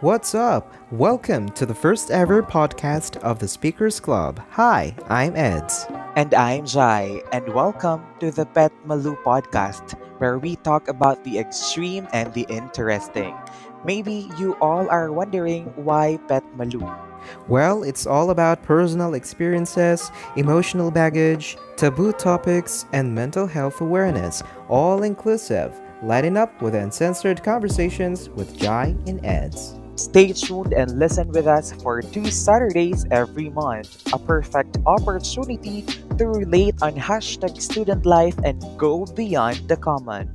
What's up? Welcome to the first ever podcast of the Speakers Club. Hi, I'm Eds. And I'm Jai, and welcome to the Pet Malu podcast, where we talk about the extreme and the interesting. Maybe you all are wondering why Pet Malu. Well, it's all about personal experiences, emotional baggage, taboo topics, and mental health awareness, all inclusive, lighting up with uncensored conversations with Jai and Eds. Stay tuned and listen with us for two Saturdays every month, a perfect opportunity to relate on hashtag student life and go beyond the common.